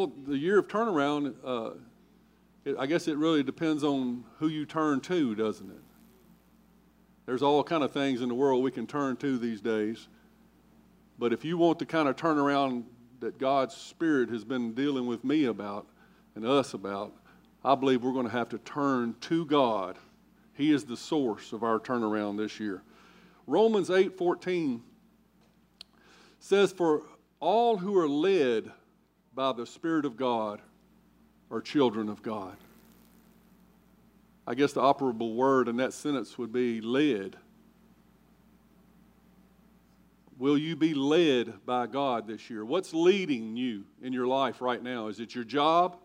Well, the year of turnaround, uh, it, I guess it really depends on who you turn to, doesn't it? There's all kind of things in the world we can turn to these days. But if you want the kind of turnaround that God's Spirit has been dealing with me about and us about, I believe we're going to have to turn to God. He is the source of our turnaround this year. Romans 8:14 says, For all who are led by the Spirit of God are children of God. I guess the operable word in that sentence would be led. Will you be led by God this year? What's leading you in your life right now? Is it your job?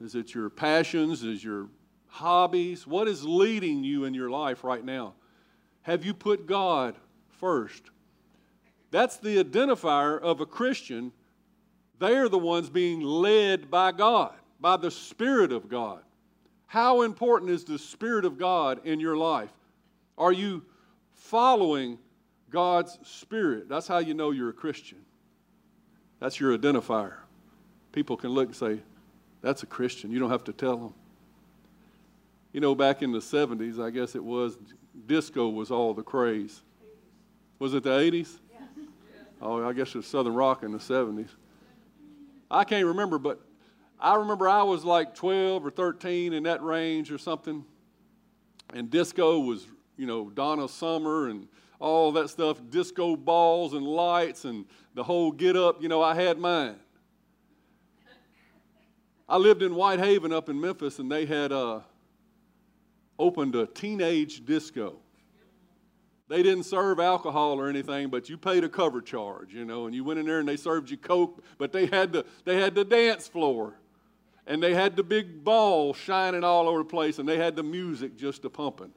Is it your passions? Is your hobbies? What is leading you in your life right now? Have you put God first? That's the identifier of a Christian. They are the ones being led by God, by the Spirit of God. How important is the Spirit of God in your life? Are you following God's Spirit? That's how you know you're a Christian. That's your identifier. People can look and say, that's a Christian. You don't have to tell them. You know, back in the 70s, I guess it was, disco was all the craze. Was it the 80s? Oh, I guess it was Southern Rock in the 70s. I can't remember, but I remember I was like 12 or 13 in that range or something. And disco was, you know, Donna Summer and all that stuff, disco balls and lights and the whole get up. You know, I had mine. I lived in Whitehaven up in Memphis, and they had uh, opened a teenage disco. They didn't serve alcohol or anything, but you paid a cover charge, you know, and you went in there and they served you coke, but they had the they had the dance floor, and they had the big ball shining all over the place, and they had the music just a pumping.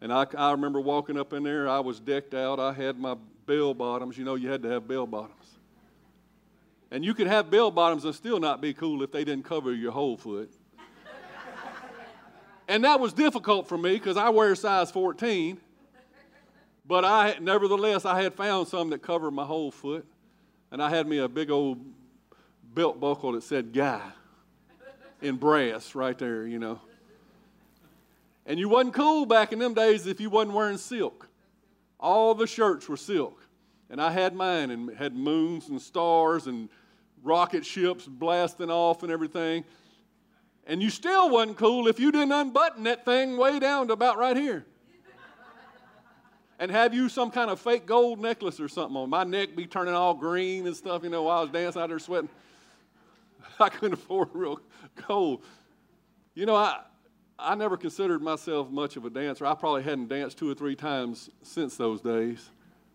And I, I remember walking up in there. I was decked out. I had my bell bottoms. You know, you had to have bell bottoms. And you could have bell bottoms and still not be cool if they didn't cover your whole foot. and that was difficult for me because I wear size 14. But I, nevertheless, I had found some that covered my whole foot. And I had me a big old belt buckle that said guy in brass right there, you know. And you wasn't cool back in them days if you wasn't wearing silk. All the shirts were silk. And I had mine and had moons and stars and rocket ships blasting off and everything. And you still wasn't cool if you didn't unbutton that thing way down to about right here. And have you some kind of fake gold necklace or something on. My neck be turning all green and stuff, you know, while I was dancing out there sweating. I couldn't afford real gold. You know, I, I never considered myself much of a dancer. I probably hadn't danced two or three times since those days.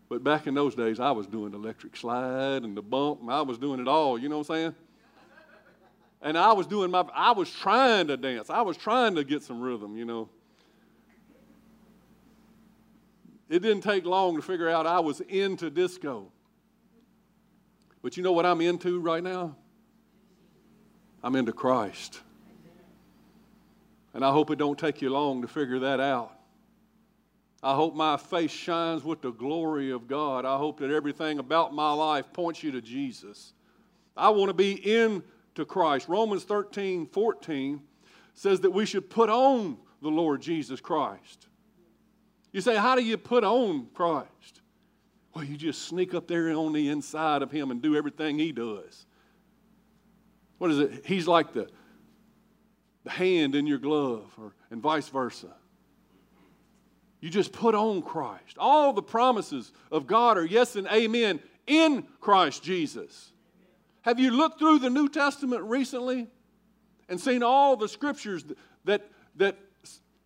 But back in those days, I was doing the electric slide and the bump, and I was doing it all, you know what I'm saying? And I was doing my, I was trying to dance. I was trying to get some rhythm, you know. It didn't take long to figure out I was into disco. But you know what I'm into right now? I'm into Christ. And I hope it don't take you long to figure that out. I hope my face shines with the glory of God. I hope that everything about my life points you to Jesus. I want to be into Christ. Romans 13, 14 says that we should put on the Lord Jesus Christ. You say, how do you put on Christ? Well, you just sneak up there on the inside of Him and do everything He does. What is it? He's like the, the hand in your glove, or, and vice versa. You just put on Christ. All the promises of God are yes and amen in Christ Jesus. Have you looked through the New Testament recently and seen all the scriptures that, that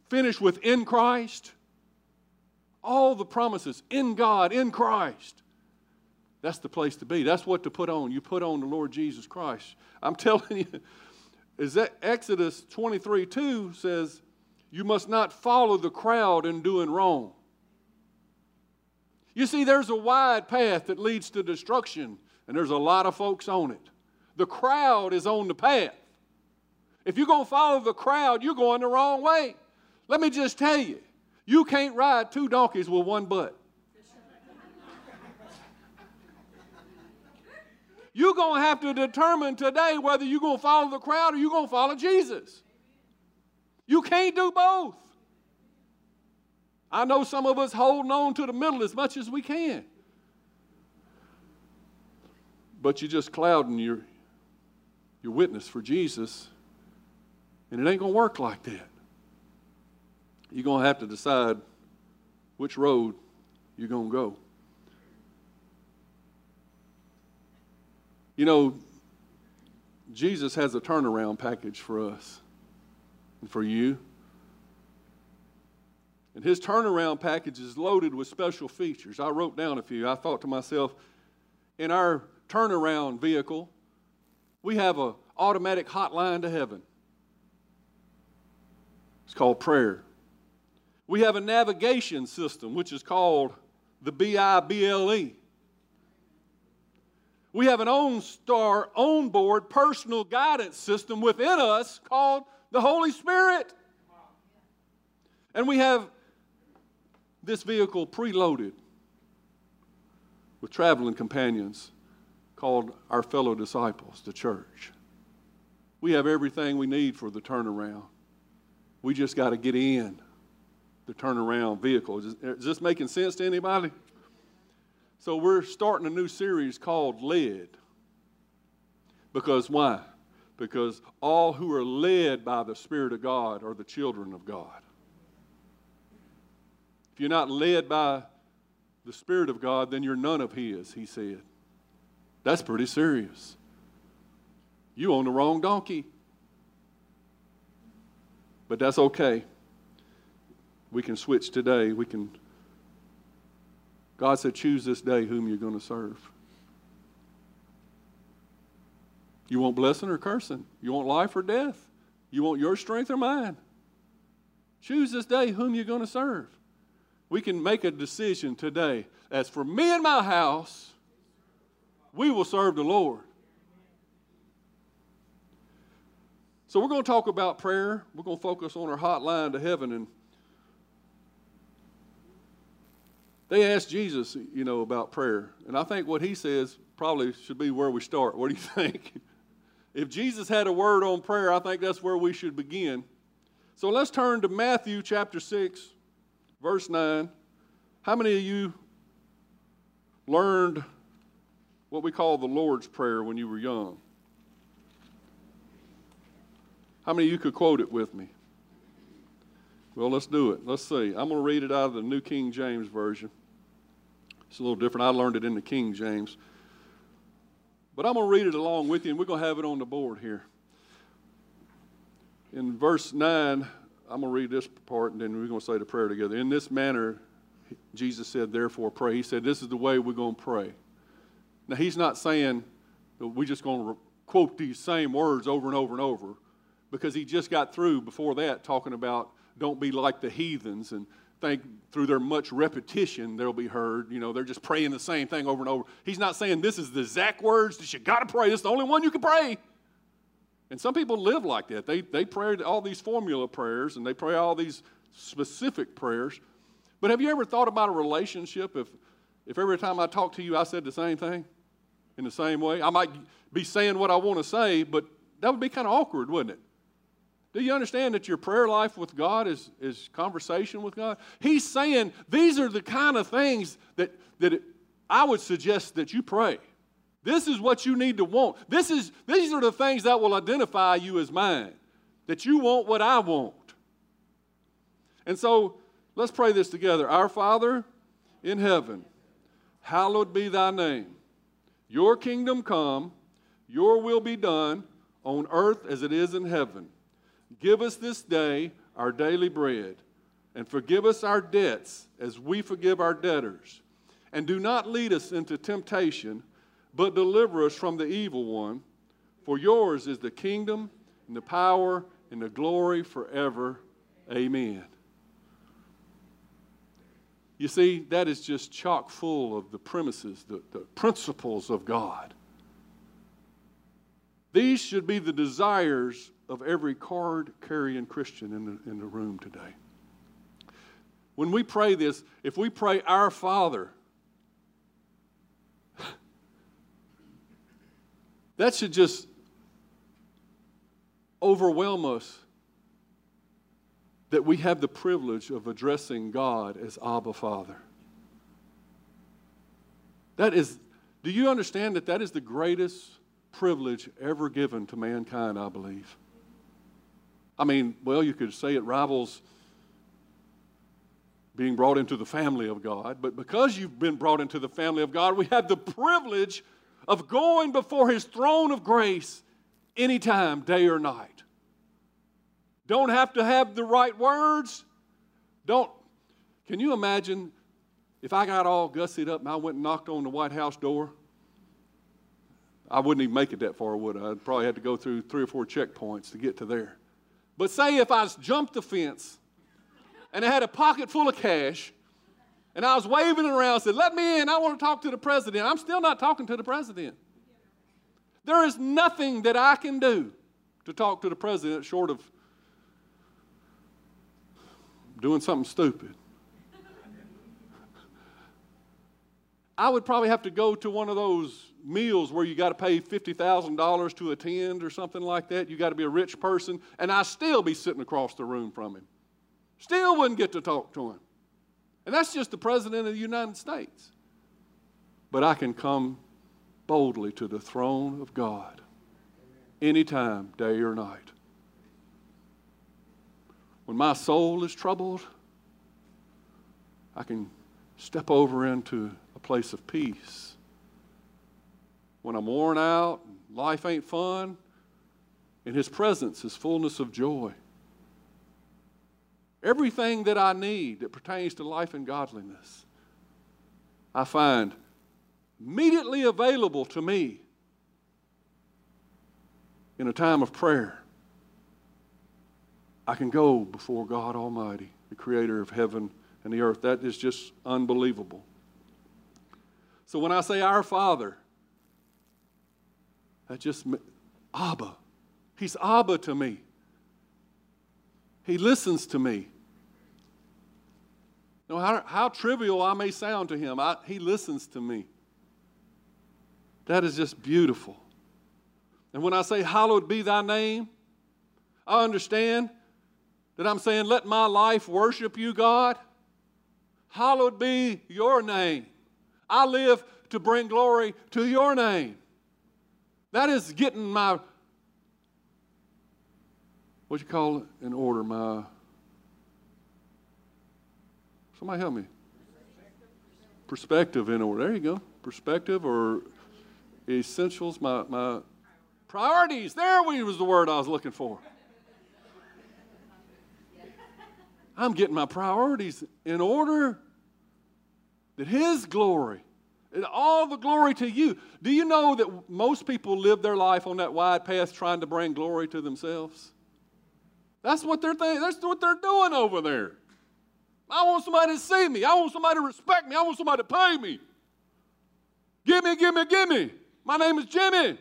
finish with in Christ? All the promises in God, in Christ. That's the place to be. That's what to put on. You put on the Lord Jesus Christ. I'm telling you, is that Exodus 23 2 says, You must not follow the crowd in doing wrong. You see, there's a wide path that leads to destruction, and there's a lot of folks on it. The crowd is on the path. If you're going to follow the crowd, you're going the wrong way. Let me just tell you, you can't ride two donkeys with one butt. You're going to have to determine today whether you're going to follow the crowd or you're going to follow Jesus. You can't do both. I know some of us holding on to the middle as much as we can. But you're just clouding your, your witness for Jesus, and it ain't going to work like that. You're going to have to decide which road you're going to go. You know, Jesus has a turnaround package for us and for you. And his turnaround package is loaded with special features. I wrote down a few. I thought to myself, in our turnaround vehicle, we have an automatic hotline to heaven. It's called prayer. We have a navigation system, which is called the BIBLE. We have an OnStar onboard personal guidance system within us called the Holy Spirit. And we have this vehicle preloaded with traveling companions called our fellow disciples, the church. We have everything we need for the turnaround. We just got to get in the turnaround vehicle. Is, is this making sense to anybody? So we're starting a new series called Led. Because why? Because all who are led by the Spirit of God are the children of God. If you're not led by the Spirit of God, then you're none of His, he said. That's pretty serious. You own the wrong donkey. But that's okay. We can switch today. We can. God said, choose this day whom you're going to serve. You want blessing or cursing? You want life or death? You want your strength or mine? Choose this day whom you're going to serve we can make a decision today. As for me and my house, we will serve the Lord. So we're going to talk about prayer. We're going to focus on our hotline to heaven. And they asked Jesus, you know, about prayer. And I think what he says probably should be where we start. What do you think? if Jesus had a word on prayer, I think that's where we should begin. So let's turn to Matthew chapter 6 verse 9. How many of you learned what we call the Lord's Prayer when you were young? How many of you could quote it with me? Well, let's do it. Let's see. I'm going to read it out of the New King James Version. It's a little different. I learned it in the King James. But I'm going to read it along with you, and we're going to have it on the board here. In verse 9, I'm going to read this part and then we're going to say the prayer together. In this manner, Jesus said, therefore pray. He said, this is the way we're going to pray. Now, he's not saying we're just going to quote these same words over and over and over because he just got through before that talking about don't be like the heathens and think through their much repetition they'll be heard. You know, they're just praying the same thing over and over. He's not saying this is the exact words that you got to pray. This is the only one you can pray. And some people live like that. They, they pray all these formula prayers and they pray all these specific prayers. But have you ever thought about a relationship if, if every time I talk to you I said the same thing in the same way? I might be saying what I want to say, but that would be kind of awkward, wouldn't it? Do you understand that your prayer life with God is, is conversation with God? He's saying these are the kind of things that, that it, I would suggest that you pray. This is what you need to want. This is, these are the things that will identify you as mine, that you want what I want. And so let's pray this together. Our Father in heaven, hallowed be thy name. Your kingdom come, your will be done on earth as it is in heaven. Give us this day our daily bread, and forgive us our debts as we forgive our debtors And do not lead us into temptation, but deliver us from the evil one. For yours is the kingdom, and the power, and the glory forever. Amen. You see, that is just chock full of the premises, the, the principles of God. These should be the desires of every card carrying Christian in the, in the room today. When we pray this, if we pray, Our Father, that should just overwhelm us that we have the privilege of addressing God as Abba Father. That is, do you understand that that is the greatest privilege ever given to mankind, I believe? I mean, well, you could say it rivals being brought into the family of God, but because you've been brought into the family of God, we have the privilege of going before His throne of grace anytime, day or night. Don't have to have the right words. Don't. Can you imagine if I got all gussied up and I went and knocked on the White House door? I wouldn't even make it that far, would I? I'd probably have to go through three or four checkpoints to get to there. But say if I jumped the fence and I had a pocket full of cash and I was waving it around said, Let me in, I want to talk to the president. I'm still not talking to the president. There is nothing that I can do to talk to the president short of doing something stupid. I would probably have to go to one of those meals where you got to pay $50,000 to attend or something like that. You got to be a rich person, and I still be sitting across the room from him. Still wouldn't get to talk to him. And that's just the President of the United States. But I can come boldly to the throne of God anytime, day or night. When my soul is troubled, I can step over into a place of peace. When I'm worn out, life ain't fun, in His presence is fullness of joy. Everything that I need that pertains to life and godliness, I find immediately available to me in a time of prayer. I can go before God Almighty, the creator of heaven and the earth. That is just unbelievable. So when I say our Father, that just Abba. He's Abba to me. He listens to me. No how, how trivial I may sound to him, I, he listens to me. That is just beautiful. And when I say, Hallowed be thy name, I understand that I'm saying, Let my life worship you, God. Hallowed be your name. I live to bring glory to your name. That is getting my, what you call it in order, my, somebody help me. Perspective in order. There you go. Perspective or essentials, my, my priorities. There we was the word I was looking for. I'm getting my priorities in order that His glory, all the glory to you. Do you know that most people live their life on that wide path trying to bring glory to themselves? That's what they're th- that's what they're doing over there. I want somebody to see me. I want somebody to respect me. I want somebody to pay me. Give me, give me, give me. My name is Jimmy.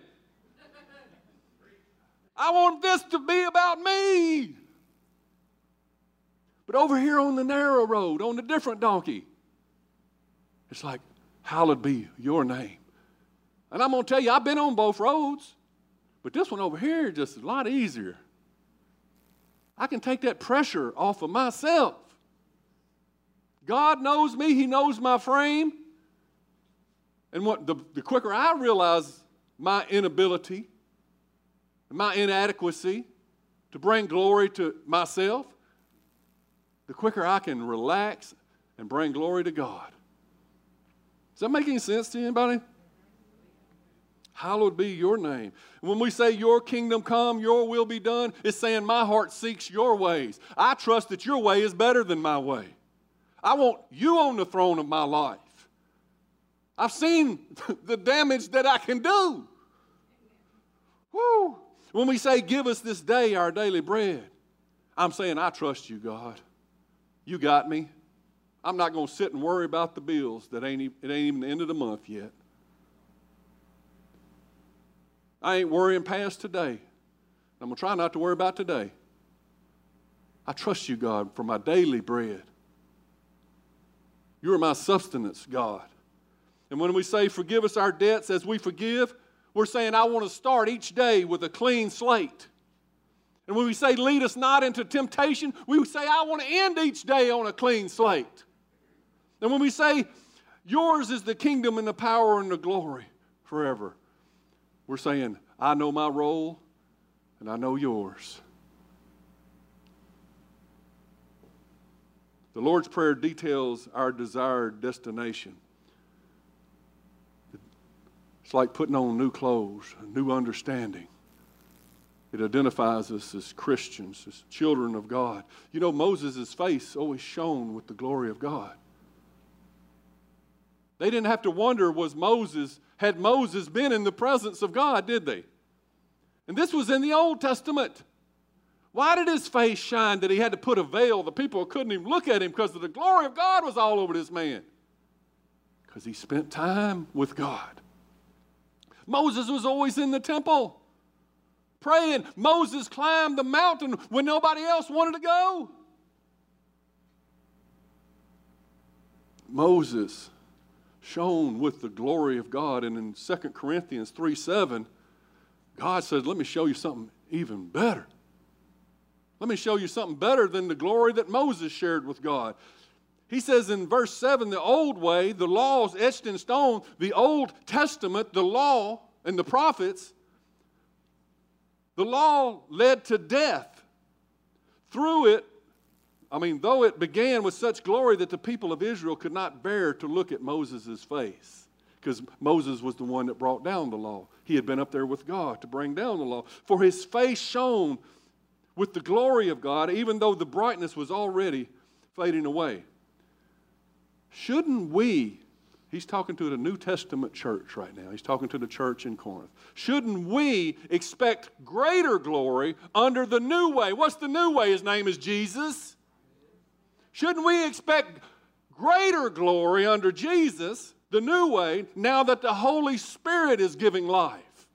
I want this to be about me. But over here on the narrow road, on the different donkey, it's like, hallowed be your name. And I'm going to tell you, I've been on both roads, but this one over here is just a lot easier. I can take that pressure off of myself. God knows me, He knows my frame. And what the, the quicker I realize my inability, my inadequacy to bring glory to myself, the quicker I can relax and bring glory to God. Is that make any sense to anybody? Hallowed be your name. When we say your kingdom come, your will be done, it's saying my heart seeks your ways. I trust that your way is better than my way. I want you on the throne of my life. I've seen the damage that I can do. Woo! When we say, Give us this day our daily bread, I'm saying, I trust you, God. You got me. I'm not going to sit and worry about the bills that ain't, it ain't even the end of the month yet. I ain't worrying past today. I'm going to try not to worry about today. I trust you, God, for my daily bread. You are my sustenance, God. And when we say, Forgive us our debts as we forgive, we're saying, I want to start each day with a clean slate. And when we say, Lead us not into temptation, we say, I want to end each day on a clean slate. And when we say, Yours is the kingdom and the power and the glory forever, we're saying, I know my role and I know yours. The Lord's Prayer details our desired destination. It's like putting on new clothes, a new understanding. It identifies us as Christians, as children of God. You know, Moses' face always shone with the glory of God. They didn't have to wonder was Moses, had Moses been in the presence of God, did they? And this was in the Old Testament. Why did his face shine that he had to put a veil? The people couldn't even look at him because the glory of God was all over this man. Because he spent time with God. Moses was always in the temple praying. Moses climbed the mountain when nobody else wanted to go. Moses shone with the glory of God. And in 2 Corinthians 3 7, God says, Let me show you something even better. Let me show you something better than the glory that Moses shared with God. He says in verse 7 the old way, the laws etched in stone, the Old Testament, the law and the prophets, the law led to death. Through it, I mean, though it began with such glory that the people of Israel could not bear to look at Moses' face, because Moses was the one that brought down the law. He had been up there with God to bring down the law. For his face shone with the glory of God, even though the brightness was already fading away. Shouldn't we, he's talking to the New Testament church right now, he's talking to the church in Corinth. Shouldn't we expect greater glory under the new way? What's the new way? His name is Jesus. Shouldn't we expect greater glory under Jesus, the new way, now that the Holy Spirit is giving life?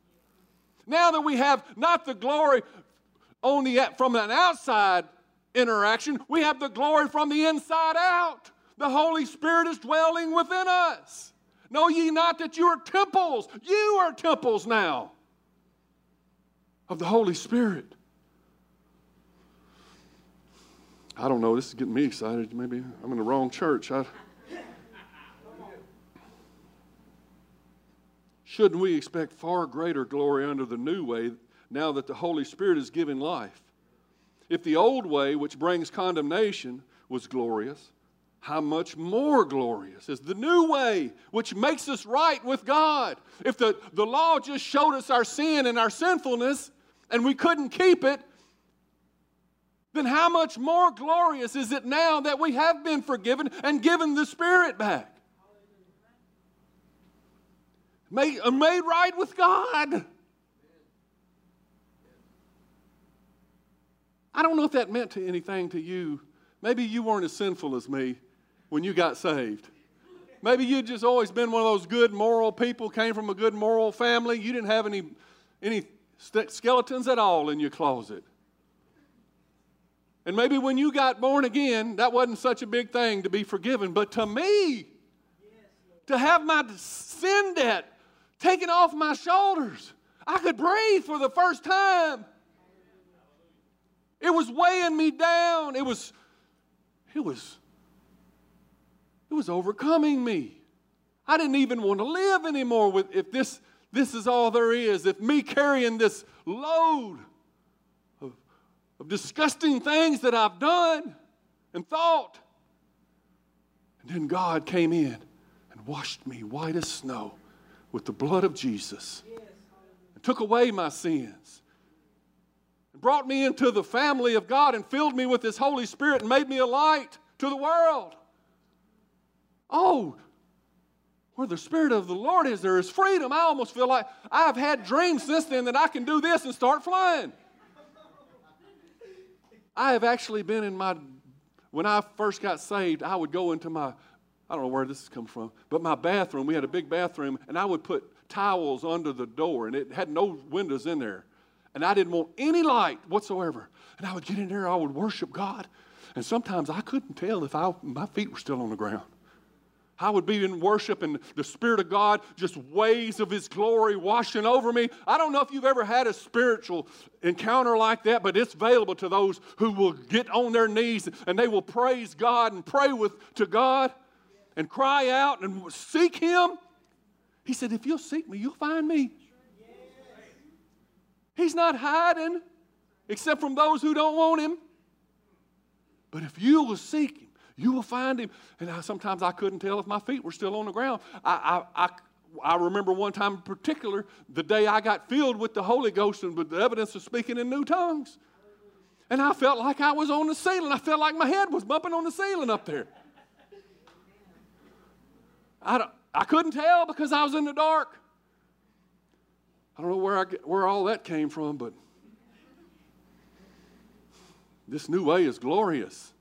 Now that we have not the glory only from an outside interaction, we have the glory from the inside out. The Holy Spirit is dwelling within us. Know ye not that you are temples? You are temples now of the Holy Spirit. I don't know, this is getting me excited. Maybe I'm in the wrong church. I... Shouldn't we expect far greater glory under the new way now that the Holy Spirit is giving life? If the old way, which brings condemnation, was glorious, how much more glorious is the new way, which makes us right with God? If the, the law just showed us our sin and our sinfulness and we couldn't keep it, then how much more glorious is it now that we have been forgiven and given the Spirit back? Made, uh, made right with God. I don't know if that meant to anything to you. Maybe you weren't as sinful as me when you got saved. Maybe you'd just always been one of those good moral people, came from a good moral family. You didn't have any, any skeletons at all in your closet. And maybe when you got born again, that wasn't such a big thing to be forgiven. But to me, to have my sin debt taken off my shoulders, I could breathe for the first time. It was weighing me down. It was, it was it was overcoming me. I didn't even want to live anymore with if this this is all there is. If me carrying this load of disgusting things that I've done and thought. And then God came in and washed me white as snow with the blood of Jesus and took away my sins and brought me into the family of God and filled me with His Holy Spirit and made me a light to the world. Oh, Where the Spirit of the Lord is, there is freedom. I almost feel like I've had dreams since then that I can do this and start flying. I have actually been in my, when I first got saved, I would go into my, I don't know where this has come from, but my bathroom, we had a big bathroom, and I would put towels under the door, and it had no windows in there. And I didn't want any light whatsoever. And I would get in there, I would worship God. And sometimes I couldn't tell if I, my feet were still on the ground. I would be in worship and the Spirit of God, just waves of His glory washing over me. I don't know if you've ever had a spiritual encounter like that, but it's available to those who will get on their knees and they will praise God and pray with to God and cry out and seek Him. He said, If you'll seek me, you'll find me. He's not hiding except from those who don't want Him. But if you will seek Him, you will find him. And I, sometimes I couldn't tell if my feet were still on the ground. I, I, I, I remember one time in particular, the day I got filled with the Holy Ghost and with the evidence of speaking in new tongues. And I felt like I was on the ceiling. I felt like my head was bumping on the ceiling up there. I, don't, I couldn't tell because I was in the dark. I don't know where, I, where all that came from, but this new way is glorious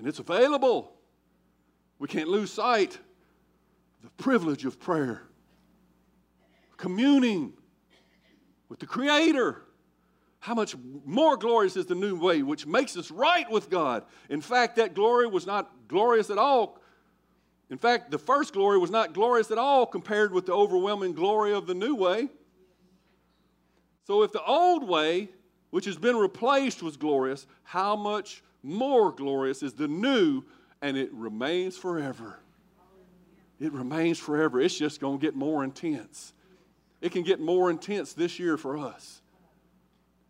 and it's available. We can't lose sight the privilege of prayer, communing with the Creator. How much more glorious is the new way, which makes us right with God? In fact, that glory was not glorious at all. In fact, the first glory was not glorious at all compared with the overwhelming glory of the new way. So, if the old way, which has been replaced, was glorious, how much more glorious is the new, and it remains forever. It remains forever. It's just going to get more intense. It can get more intense this year for us.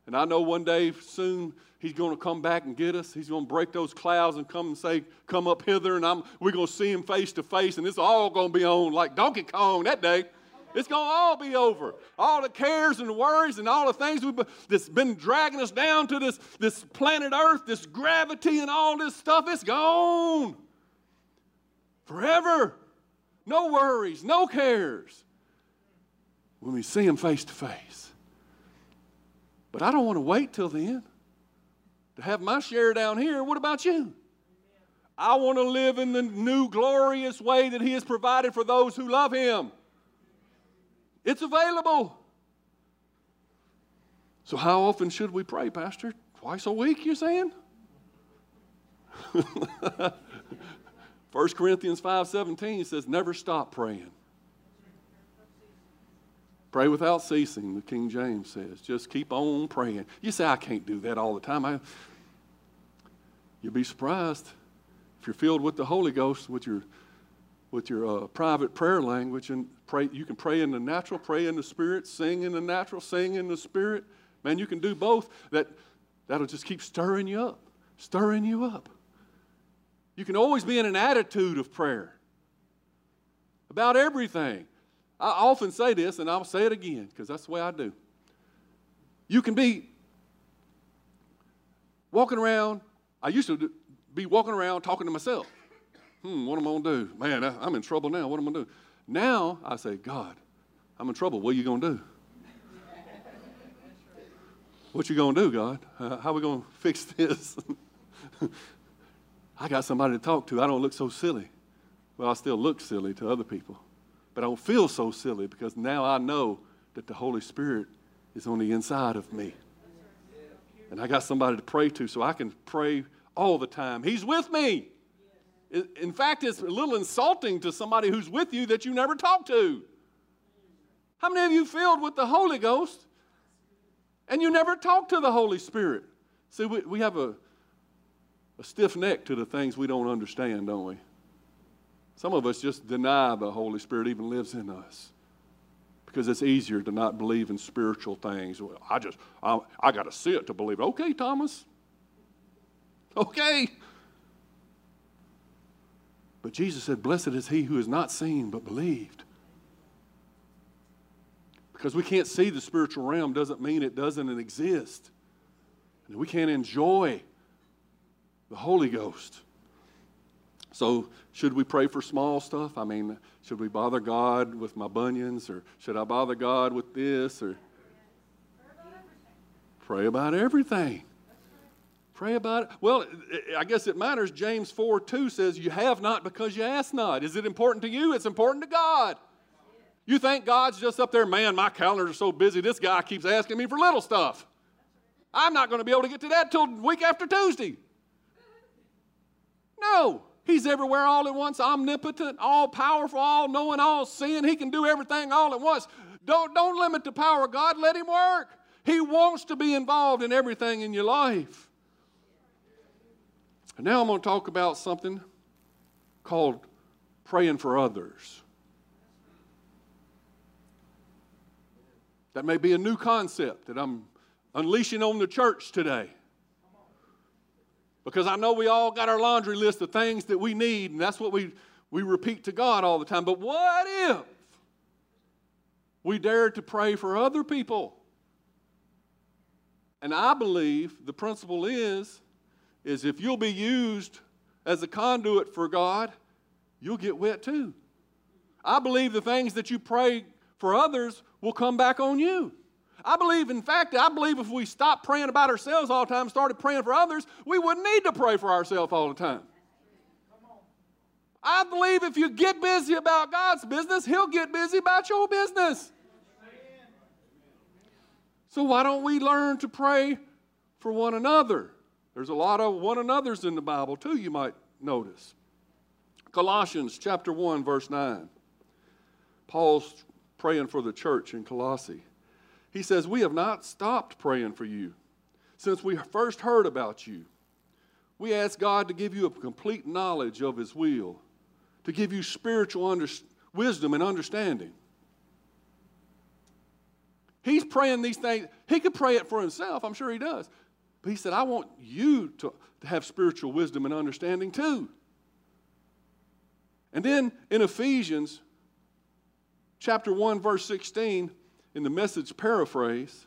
And I know one day soon he's going to come back and get us. He's going to break those clouds and come and say, Come up hither, and I'm, we're going to see him face to face, and it's all going to be on like Donkey Kong that day. It's going to all be over. All the cares and worries and all the things we've that's been dragging us down to this, this planet Earth, this gravity and all this stuff, it's gone. Forever. No worries, no cares. When we see Him face to face. But I don't want to wait till then to have my share down here. What about you? I want to live in the new glorious way that He has provided for those who love Him. It's available. So, how often should we pray, Pastor? Twice a week, you're saying? 1 Corinthians 5:17 says, never stop praying. Pray without ceasing, the King James says. Just keep on praying. You say, I can't do that all the time. I, you'll be surprised if you're filled with the Holy Ghost, with your with your uh, private prayer language and pray. You can pray in the natural, pray in the spirit, sing in the natural, sing in the spirit. Man, you can do both. That, that'll just keep stirring you up, stirring you up. You can always be in an attitude of prayer about everything. I often say this, and I'll say it again because that's the way I do. You can be walking around, I used to be walking around talking to myself hmm, what am I going to do? Man, I, am in trouble now. What am I going to do? Now I say, God, I'm in trouble. What are you going to do? what you going to do, God? Uh, how are we going to fix this? I got somebody to talk to. I don't look so silly. Well, I still look silly to other people. But I don't feel so silly because now I know that the Holy Spirit is on the inside of me. And I got somebody to pray to so I can pray all the time. He's with me. In fact, it's a little insulting to somebody who's with you that you never talk to. How many of you filled with the Holy Ghost and you never talk to the Holy Spirit? See, we, we have a, a stiff neck to the things we don't understand, don't we? Some of us just deny the Holy Spirit even lives in us because it's easier to not believe in spiritual things. I just, I, I got to see it to believe it. Okay, Thomas. Okay. But Jesus said, Blessed is he who has not seen but believed. Because we can't see the spiritual realm doesn't mean it doesn't exist. And we can't enjoy the Holy Ghost. So, should we pray for small stuff? I mean, should we bother God with my bunions, or should I bother God with this, or pray about everything? Pray about it. Well, I guess it matters. James 4 2 says, You have not because you ask not. Is it important to you? It's important to God. You think God's just up there, man, my calendar's are so busy, this guy keeps asking me for little stuff. I'm not going to be able to get to that till week after Tuesday. No, He's everywhere all at once, omnipotent, all powerful, all knowing, all seeing. He can do everything all at once. Don't, don't limit the power of God, let Him work. He wants to be involved in everything in your life. Now I'm going to talk about something called praying for others. That may be a new concept that I'm unleashing on the church today. Because I know we all got our laundry list of things that we need, and that's what we, we repeat to God all the time. But what if we dared to pray for other people? And I believe the principle is is if you'll be used as a conduit for God, you'll get wet too. I believe the things that you pray for others will come back on you. I believe, in fact, I believe if we stopped praying about ourselves all the time, started praying for others, we wouldn't need to pray for ourselves all the time. I believe if you get busy about God's business, He'll get busy about your business. So, why don't we learn to pray for one another? There's a lot of one another's in the Bible too, you might notice. Colossians chapter 1, verse 9. Paul's praying for the church in Colossae. He says, We have not stopped praying for you since we first heard about you. We ask God to give you a complete knowledge of His will, to give you spiritual under- wisdom and understanding. He's praying these things. He could pray it for himself, I'm sure he does. But he said, I want you to, to have spiritual wisdom and understanding too. And then in Ephesians chapter 1, verse 16, in the message paraphrase,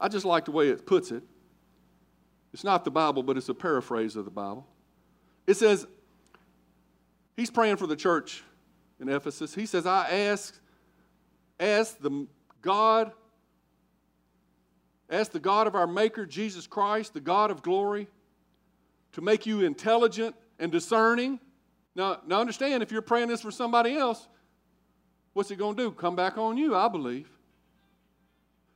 I just like the way it puts it. It's not the Bible, but it's a paraphrase of the Bible. It says, He's praying for the church in Ephesus. He says, I ask, ask the God Ask the God of our Maker, Jesus Christ, the God of glory, to make you intelligent and discerning. Now, now understand, if you're praying this for somebody else, what's it going to do? Come back on you, I believe.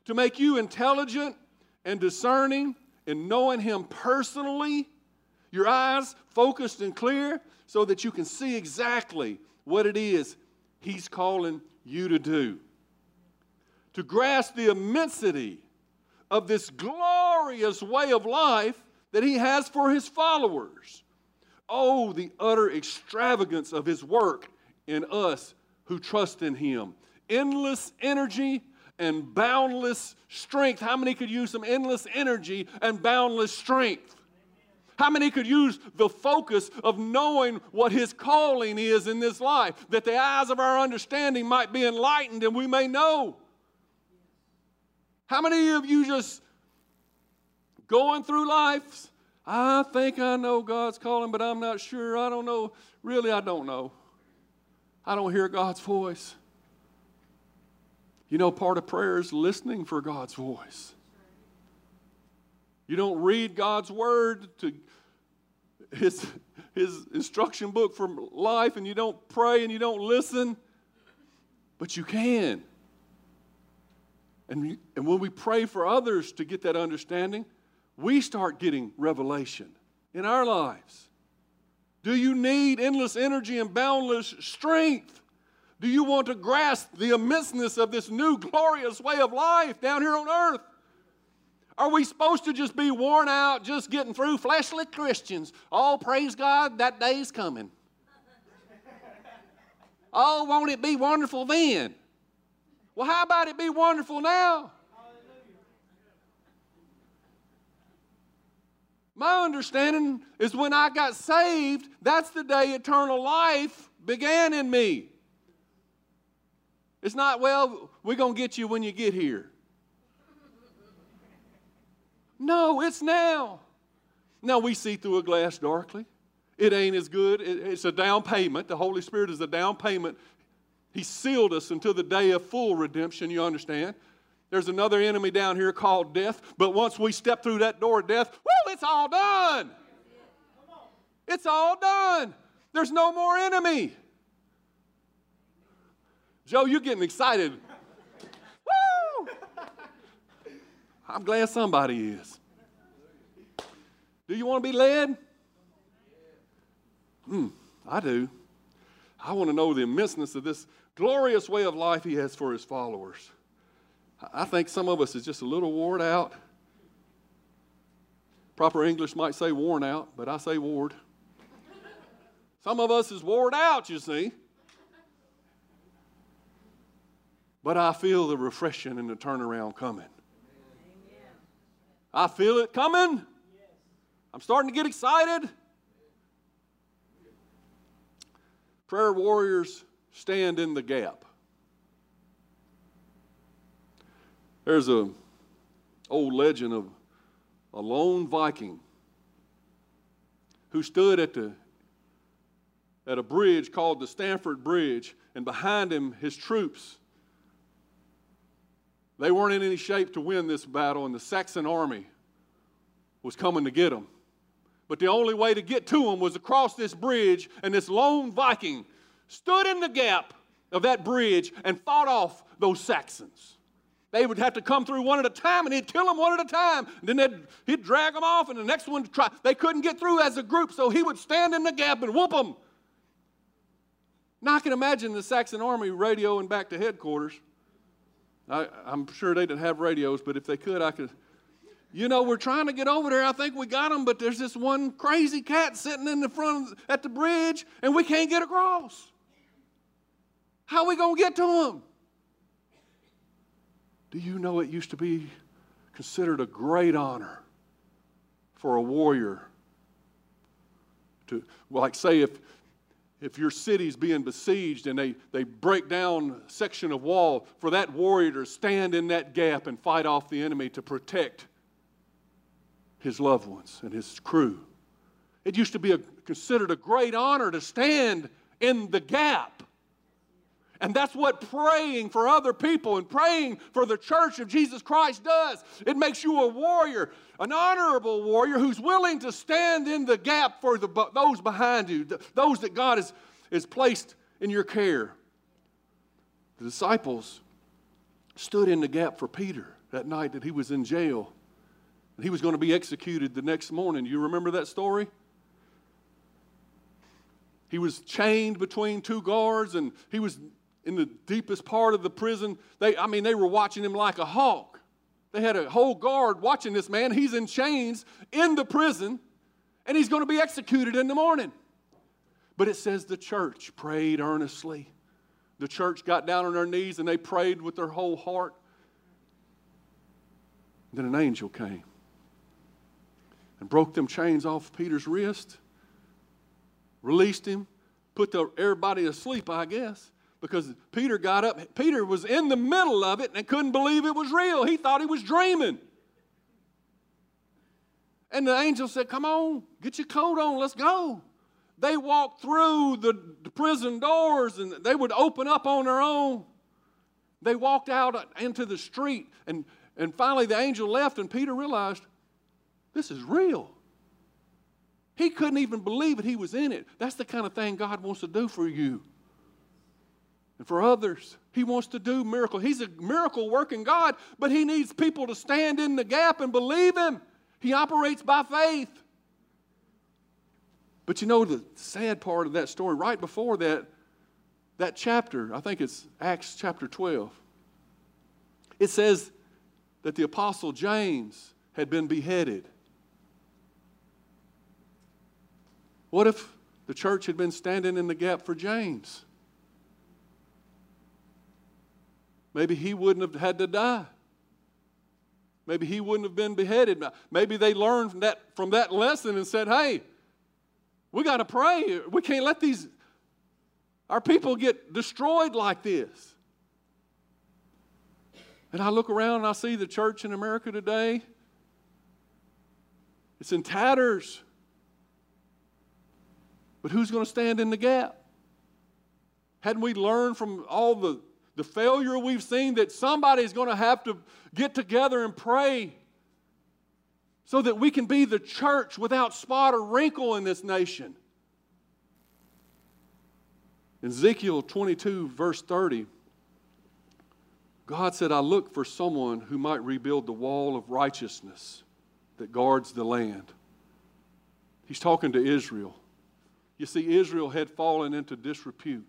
To make you intelligent and discerning and knowing Him personally, your eyes focused and clear, so that you can see exactly what it is He's calling you to do. To grasp the immensity of this glorious way of life that he has for his followers. Oh, the utter extravagance of his work in us who trust in him. Endless energy and boundless strength. How many could use some endless energy and boundless strength? How many could use the focus of knowing what His calling is in this life? That the eyes of our understanding might be enlightened and we may know. How many of you just going through life? I think I know God's calling, but I'm not sure. I don't know. Really, I don't know. I don't hear God's voice. You know, part of prayer is listening for God's voice. You don't read God's word to his, his instruction book for life, and you don't pray and you don't listen, but you can. And, and when we pray for others to get that understanding, we start getting revelation in our lives. Do you need endless energy and boundless strength? Do you want to grasp the immenseness of this new glorious way of life down here on earth? Are we supposed to just be worn out, just getting through fleshly Christians? Oh, praise God, that day's coming. oh, won't it be wonderful then? Well, how about it be wonderful now? My understanding is when I got saved, that's the day eternal life began in me. It's not, well, we're going to get you when you get here. No, it's now. Now we see through a glass darkly. it ain't as good. It's a down payment. The Holy Spirit is a down payment. He sealed us until the day of full redemption, you understand? There's another enemy down here called death, but once we step through that door of death, woo, it's all done. It's all done. There's no more enemy. Joe, you're getting excited. Woo! I'm glad somebody is. Do you want to be led? Hmm, I do. I want to know the immenseness of this glorious way of life he has for his followers. I think some of us is just a little worn out. Proper English might say worn out, but I say ward. Some of us is worn out, you see. But I feel the refreshing and the turnaround coming. I feel it coming. I'm starting to get excited. Prayer warriors stand in the gap. There's a old legend of a lone Viking who stood at the at a bridge called the Stamford Bridge, and behind him his troops. They weren't in any shape to win this battle, and the Saxon army was coming to get them. But the only way to get to them was across this bridge, and this lone Viking stood in the gap of that bridge and fought off those Saxons. They would have to come through one at a time, and he'd kill them one at a time. And then he'd drag them off, and the next one try. They couldn't get through as a group, so he would stand in the gap and whoop them. Now I can imagine the Saxon army radioing back to headquarters. I, I'm sure they didn't have radios, but if they could, I could. You know, we're trying to get over there. I think we got them, but there's this one crazy cat sitting in the front at the bridge, and we can't get across. How are we going to get to him? Do you know it used to be considered a great honor for a warrior to, like, say, if if your city's being besieged and they, they break down a section of wall, for that warrior to stand in that gap and fight off the enemy to protect his loved ones and his crew. It used to be a, considered a great honor to stand in the gap. And that's what praying for other people and praying for the church of Jesus Christ does. It makes you a warrior, an honorable warrior who's willing to stand in the gap for the, those behind you, those that God has, has placed in your care. The disciples stood in the gap for Peter that night that he was in jail. He was going to be executed the next morning. You remember that story? He was chained between two guards and he was in the deepest part of the prison. They, I mean, they were watching him like a hawk. They had a whole guard watching this man. He's in chains in the prison, and he's going to be executed in the morning. But it says the church prayed earnestly. The church got down on their knees and they prayed with their whole heart. Then an angel came and broke them chains off Peter's wrist, released him, put the, everybody asleep, I guess because Peter got up. Peter was in the middle of it and couldn't believe it was real. He thought he was dreaming. And the angel said, Come on, get your coat on, let's go. They walked through the, prison doors and they would open up on their own. They walked out into the street, and, and finally the angel left, and Peter realized this is real. He couldn't even believe it, he was in it. That's the kind of thing God wants to do for you and for others. He wants to do miracles. He's a miracle working God, but He needs people to stand in the gap and believe Him. He operates by faith. But you know the sad part of that story, right before that, that chapter, I think it's Acts chapter 12, it says that the apostle James had been beheaded. What if the church had been standing in the gap for James? Maybe he wouldn't have had to die. Maybe he wouldn't have been beheaded. Maybe they learned from that, from that lesson and said, hey, we got to pray. We can't let these, our people get destroyed like this. And I look around and I see the church in America today. It's in tatters. But who's going to stand in the gap? Hadn't we learned from all the, the failure we've seen that somebody's going to have to get together and pray so that we can be the church without spot or wrinkle in this nation? In Ezekiel 22, verse 30, God said, I look for someone who might rebuild the wall of righteousness that guards the land. He's talking to Israel. You see, Israel had fallen into disrepute,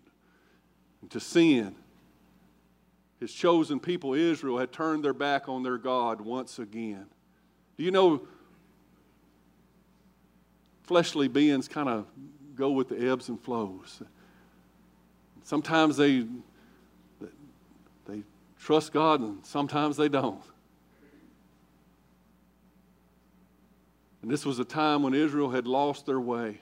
into sin. His chosen people, Israel, had turned their back on their God once again. Do you know fleshly beings kind of go with the ebbs and flows? Sometimes they, they trust God and sometimes they don't. And this was a time when Israel had lost their way.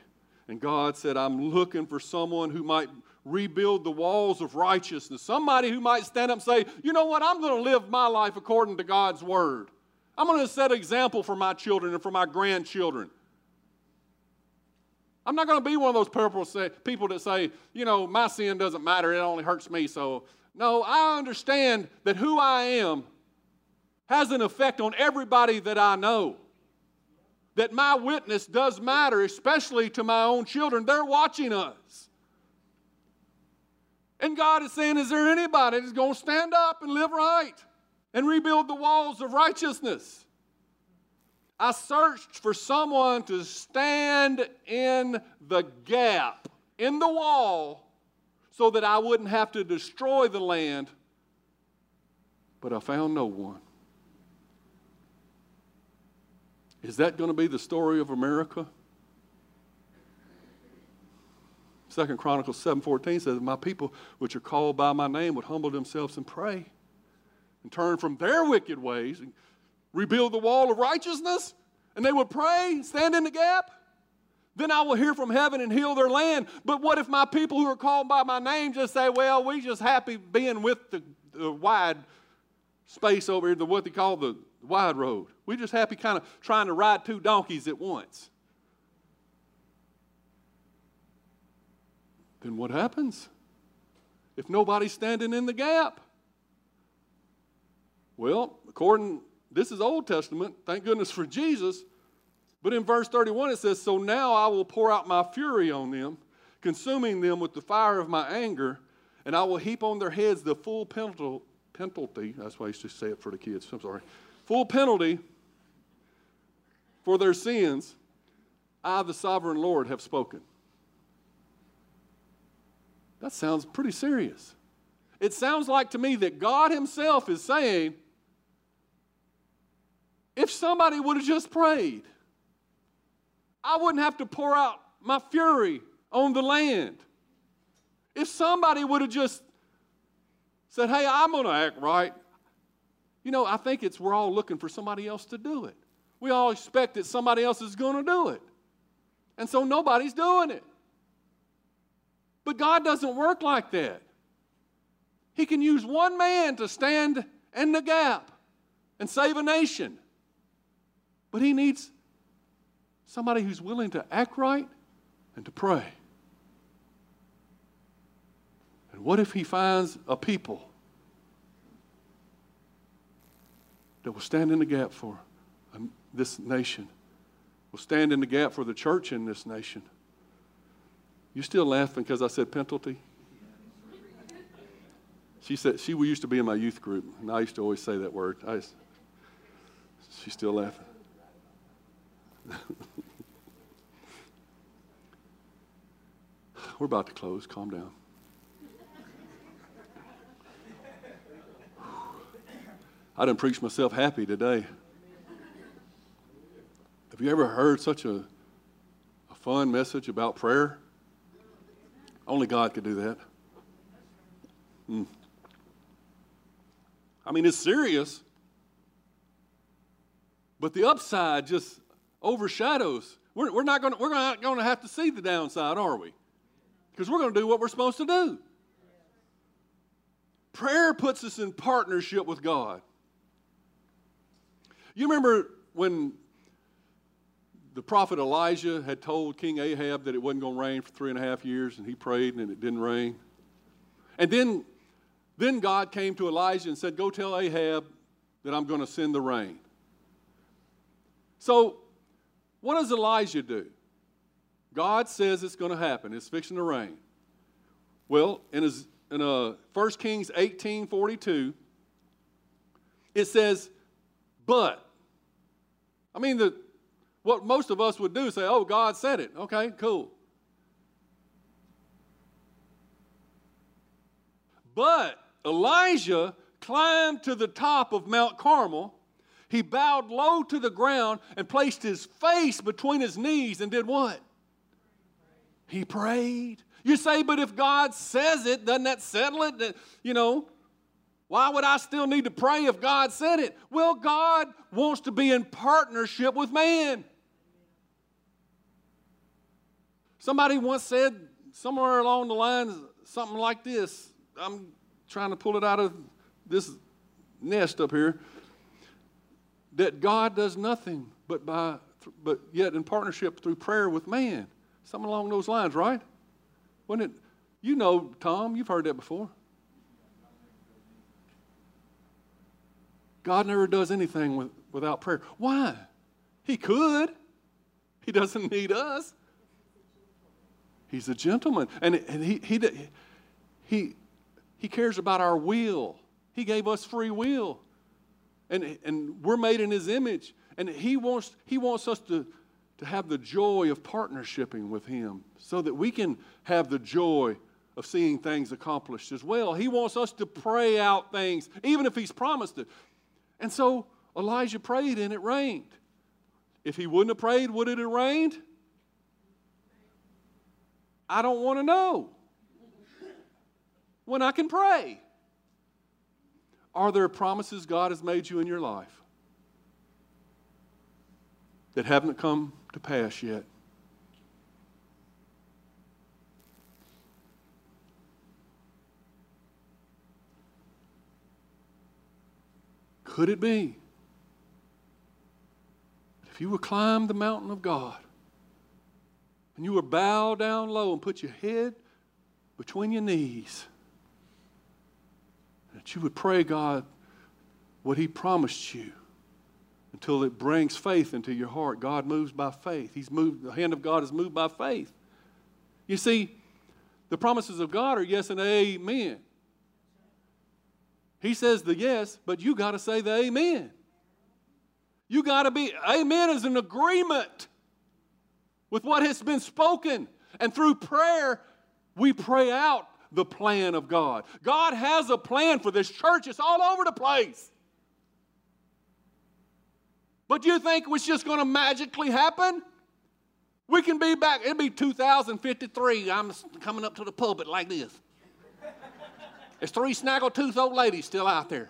And God said, I'm looking for someone who might rebuild the walls of righteousness. Somebody who might stand up and say, you know what, I'm going to live my life according to God's word. I'm going to set an example for my children and for my grandchildren. I'm not going to be one of those purple people that say, you know, my sin doesn't matter, it only hurts me. So, no, I understand that who I am has an effect on everybody that I know. That my witness does matter, especially to my own children. They're watching us. And God is saying, Is there anybody that's going to stand up and live right and rebuild the walls of righteousness? I searched for someone to stand in the gap, in the wall, so that I wouldn't have to destroy the land, but I found no one. Is that going to be the story of America? Second Chronicles 7:14 says, My people which are called by my name would humble themselves and pray and turn from their wicked ways and rebuild the wall of righteousness, and they would pray, stand in the gap, then I will hear from heaven and heal their land. But what if my people who are called by my name just say, well, we just happy being with the, the wide space over here, the what they call the wide road. We just happy kind of trying to ride two donkeys at once. Then what happens? If nobody's standing in the gap? Well, according this is Old Testament. Thank goodness for Jesus. But in verse 31, it says, So now I will pour out my fury on them, consuming them with the fire of my anger, and I will heap on their heads the full penalty. That's why I used to say it for the kids. I'm sorry. Full penalty for their sins. I, the sovereign Lord, have spoken. That sounds pretty serious. It sounds like to me that God Himself is saying, if somebody would have just prayed, I wouldn't have to pour out my fury on the land. If somebody would have just said, Hey, I'm going to act right, you know, I think it's we're all looking for somebody else to do it. We all expect that somebody else is going to do it. And so nobody's doing it. But God doesn't work like that. He can use one man to stand in the gap and save a nation. But he needs somebody who's willing to act right and to pray. And what if he finds a people that will stand in the gap for um, this nation, will stand in the gap for the church in this nation? You still laughing because I said penalty? She said she used to be in my youth group, and I used to always say that word. I, she's still laughing. We're about to close. Calm down. I didn't preach myself happy today. Have you ever heard such a, a fun message about prayer? Only God could do that. Hmm. I mean, it's serious, but the upside just overshadows. We're, we're not going we're not going to have to see the downside, are we? Because we're going to do what we're supposed to do. Prayer puts us in partnership with God. You remember when the prophet Elijah had told King Ahab that it wasn't going to rain for three and a half years, and he prayed and it didn't rain. And then, then God came to Elijah and said, Go tell Ahab that I'm going to send the rain. So, what does Elijah do? God says it's going to happen. It's fixing to rain. Well, in, his, in uh, 1 Kings 18 42, it says, but. I mean, the, what most of us would do say, oh, God said it. Okay, cool. But Elijah climbed to the top of Mount Carmel. He bowed low to the ground and placed his face between his knees and did what? He prayed. You say, but if God says it, doesn't that settle it? You know, why would I still need to pray if God said it? Well, God wants to be in partnership with man. Somebody once said somewhere along the lines something like this. I'm trying to pull it out of this nest up here. That God does nothing but by but yet in partnership through prayer with man. Something along those lines, right? Wasn't it? You know, Tom, you've heard that before. God never does anything with, without prayer. Why? He could. He doesn't need us. He's a gentleman. And, and he, he, he, he cares about our will. He gave us free will. And, and we're made in His image. And He wants, he wants us to, to have the joy of partnershiping with Him so that we can have the joy of seeing things accomplished as well. He wants us to pray out things, even if He's promised it. And so Elijah prayed and it rained. If he wouldn't have prayed, would it have rained? I don't want to know when I can pray. Are there promises God has made you in your life that haven't come to pass yet? Could it be? If you would climb the mountain of God and you would bow down low and put your head between your knees, that you would pray, God, what He promised you until it brings faith into your heart. God moves by faith. He's moved, the hand of God is moved by faith. You see, the promises of God are yes and amen. He says the yes, but you got to say the amen. You got to be, amen is an agreement with what has been spoken. And through prayer, we pray out the plan of God. God has a plan for this church, it's all over the place. But you think it's just going to magically happen? We can be back, it'll be 2053. I'm coming up to the pulpit like this. There's three snaggle-tooth old ladies still out there.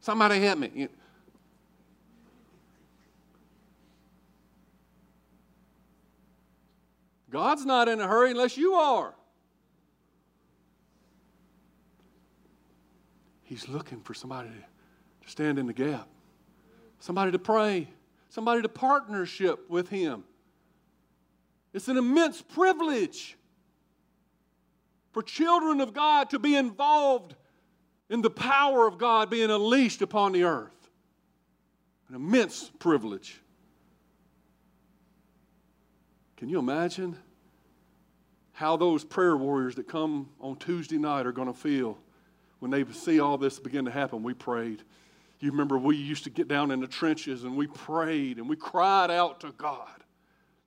Somebody help me. God's not in a hurry unless you are. He's looking for somebody to stand in the gap, somebody to pray, somebody to partnership with Him. It's an immense privilege for children of God to be involved in the power of God being unleashed upon the earth. An immense privilege. Can you imagine how those prayer warriors that come on Tuesday night are going to feel when they see all this begin to happen? We prayed. You remember we used to get down in the trenches and we prayed and we cried out to God.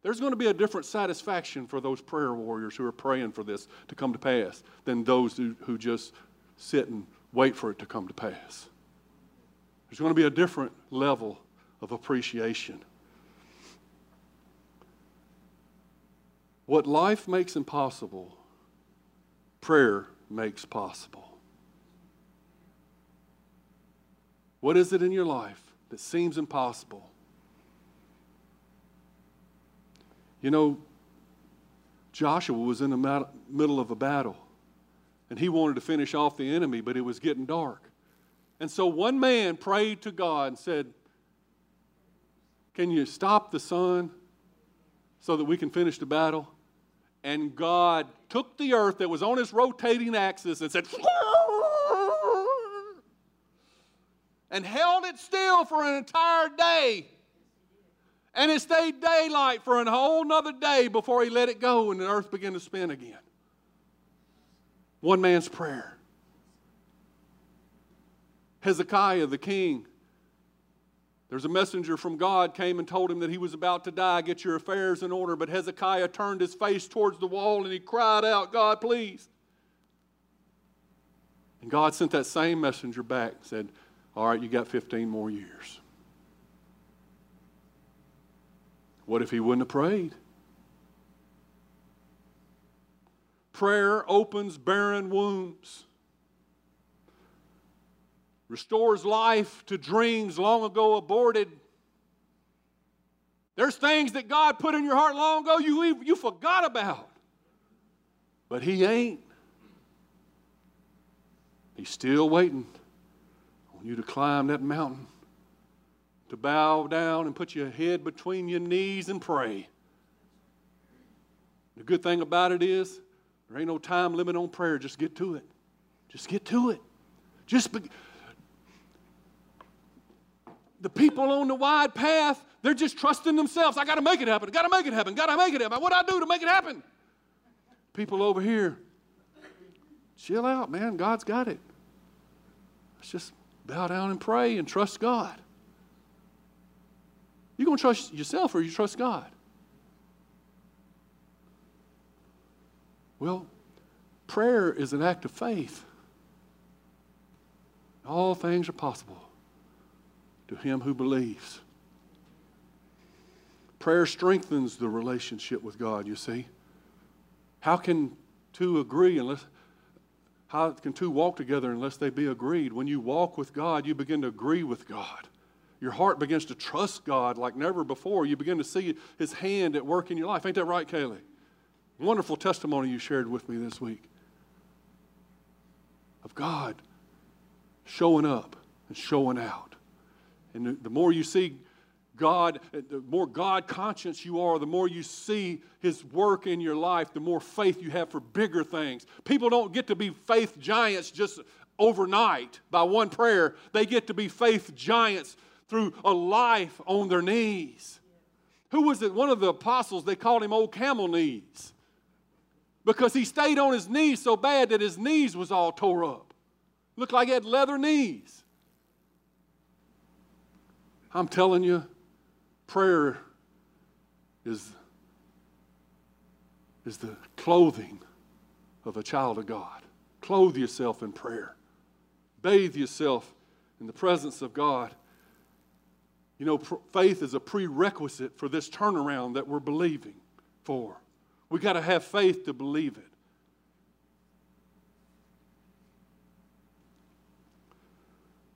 There's going to be a different satisfaction for those prayer warriors who are praying for this to come to pass than those who, who just sit and wait for it to come to pass. There's going to be a different level of appreciation. What life makes impossible, prayer makes possible. What is it in your life that seems impossible? You know, Joshua was in the middle of a battle, and he wanted to finish off the enemy, but it was getting dark. And so one man prayed to God and said, Can you stop the sun so that we can finish the battle? And God took the earth that was on its rotating axis and said, and held it still for an entire day. And it stayed daylight for a whole nother day before he let it go and the earth began to spin again. One man's prayer. Hezekiah, the king, there's a messenger from God came and told him that he was about to die. Get your affairs in order. But Hezekiah turned his face towards the wall and he cried out, God, please. And God sent that same messenger back and said, All right, you got 15 more years. What if he wouldn't have prayed? Prayer opens barren wombs, restores life to dreams long ago aborted. There's things that God put in your heart long ago you, you forgot about. But He ain't. He's still waiting on you to climb that mountain to bow down and put your head between your knees and pray. The good thing about it is, there ain't no time limit on prayer. Just get to it. Just get to it. Just be, the people on the wide path, they're just trusting themselves. I got to make it happen. I got to make it happen. Got to make it happen. What do I do to make it happen? People over here, chill out, man. God's got it. Let's just bow down and pray and trust God. You going to trust yourself or you trust God? Well, prayer is an act of faith. All things are possible to him who believes. Prayer strengthens the relationship with God, you see. How can two agree unless how can two walk together unless they be agreed? When you walk with God, you begin to agree with God. Your heart begins to trust God like never before. You begin to see His hand at work in your life. Ain't that right, Kaylee? Wonderful testimony you shared with me this week of God showing up and showing out. And the more you see God, uh, the more God conscious you are, the more you see His work in your life, the more faith you have for bigger things. People don't get to be faith giants just overnight by one prayer, they get to be faith giants through a life on their knees. Who was it? One of the apostles, they called him Old Camel Knees because he stayed on his knees so bad that his knees was all tore up. Looked like he had leather knees. I'm telling you, prayer is, is the clothing of a child of God. Clothe yourself in prayer. Bathe yourself in the presence of God you know, faith is a prerequisite for this turnaround that we're believing for. We got to have faith to believe it.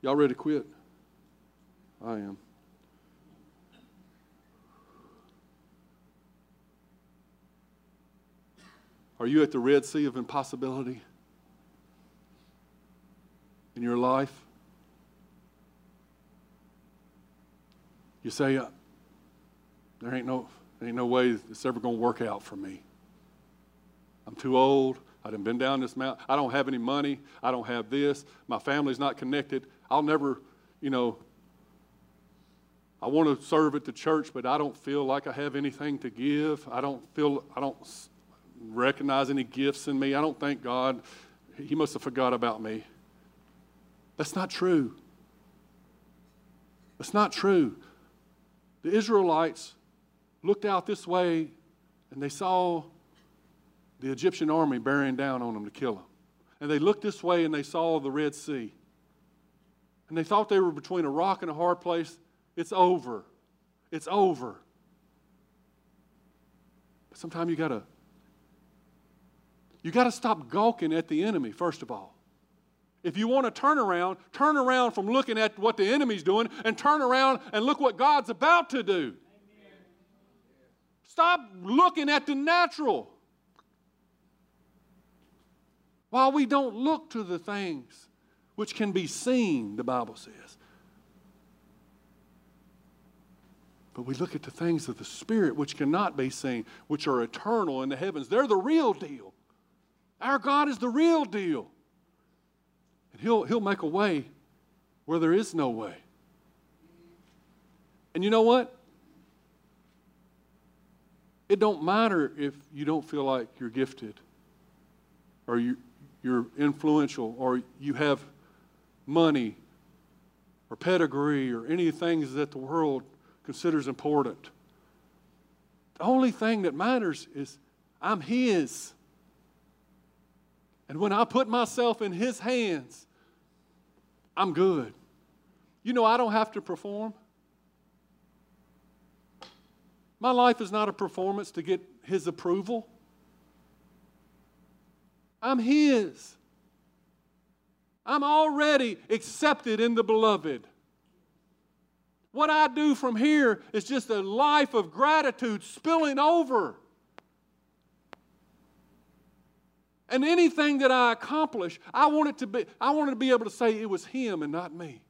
Y'all ready to quit? I am. Are you at the Red Sea of impossibility in your life? You say, uh, there ain't no, there ain't no way it's ever going to work out for me. I'm too old. I have been down this mountain. I don't have any money. I don't have this. My family's not connected. I'll never, you know, I want to serve at the church, but I don't feel like I have anything to give. I don't feel, I don't recognize any gifts in me. I don't thank God, He must have forgot about me. That's not true. That's not true. The Israelites looked out this way and they saw the Egyptian army bearing down on them to kill them. And they looked this way and they saw the Red Sea. And they thought they were between a rock and a hard place. It's over. It's over. But sometimes you gotta you gotta stop gawking at the enemy, first of all. If you want to turn around, turn around from looking at what the enemy's doing and turn around and look what God's about to do. Stop looking at the natural. While we don't look to the things which can be seen, the Bible says. But we look at the things of the Spirit which cannot be seen, which are eternal in the heavens. They're the real deal. Our God is the real deal. And He'll, he'll make a way where there is no way. And you know what? It don't matter if you don't feel like you're gifted or you, you're influential or you have money or pedigree or any things that the world considers important. The only thing that matters is I'm His. And when I put myself in His hands, I'm good. You know, I don't have to perform. My life is not a performance to get His approval. I'm His. I'm already accepted in the beloved. What I do from here is just a life of gratitude spilling over. And anything that I accomplish, I want it to be, I want to be able to say it was him and not me.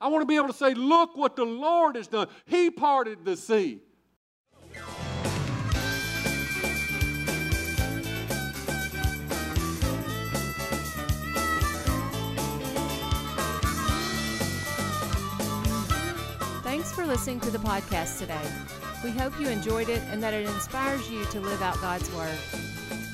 I want to be able to say, look what the Lord has done. He parted the sea. Thanks for listening to the podcast today. We hope you enjoyed it and that it inspires you to live out God's Word.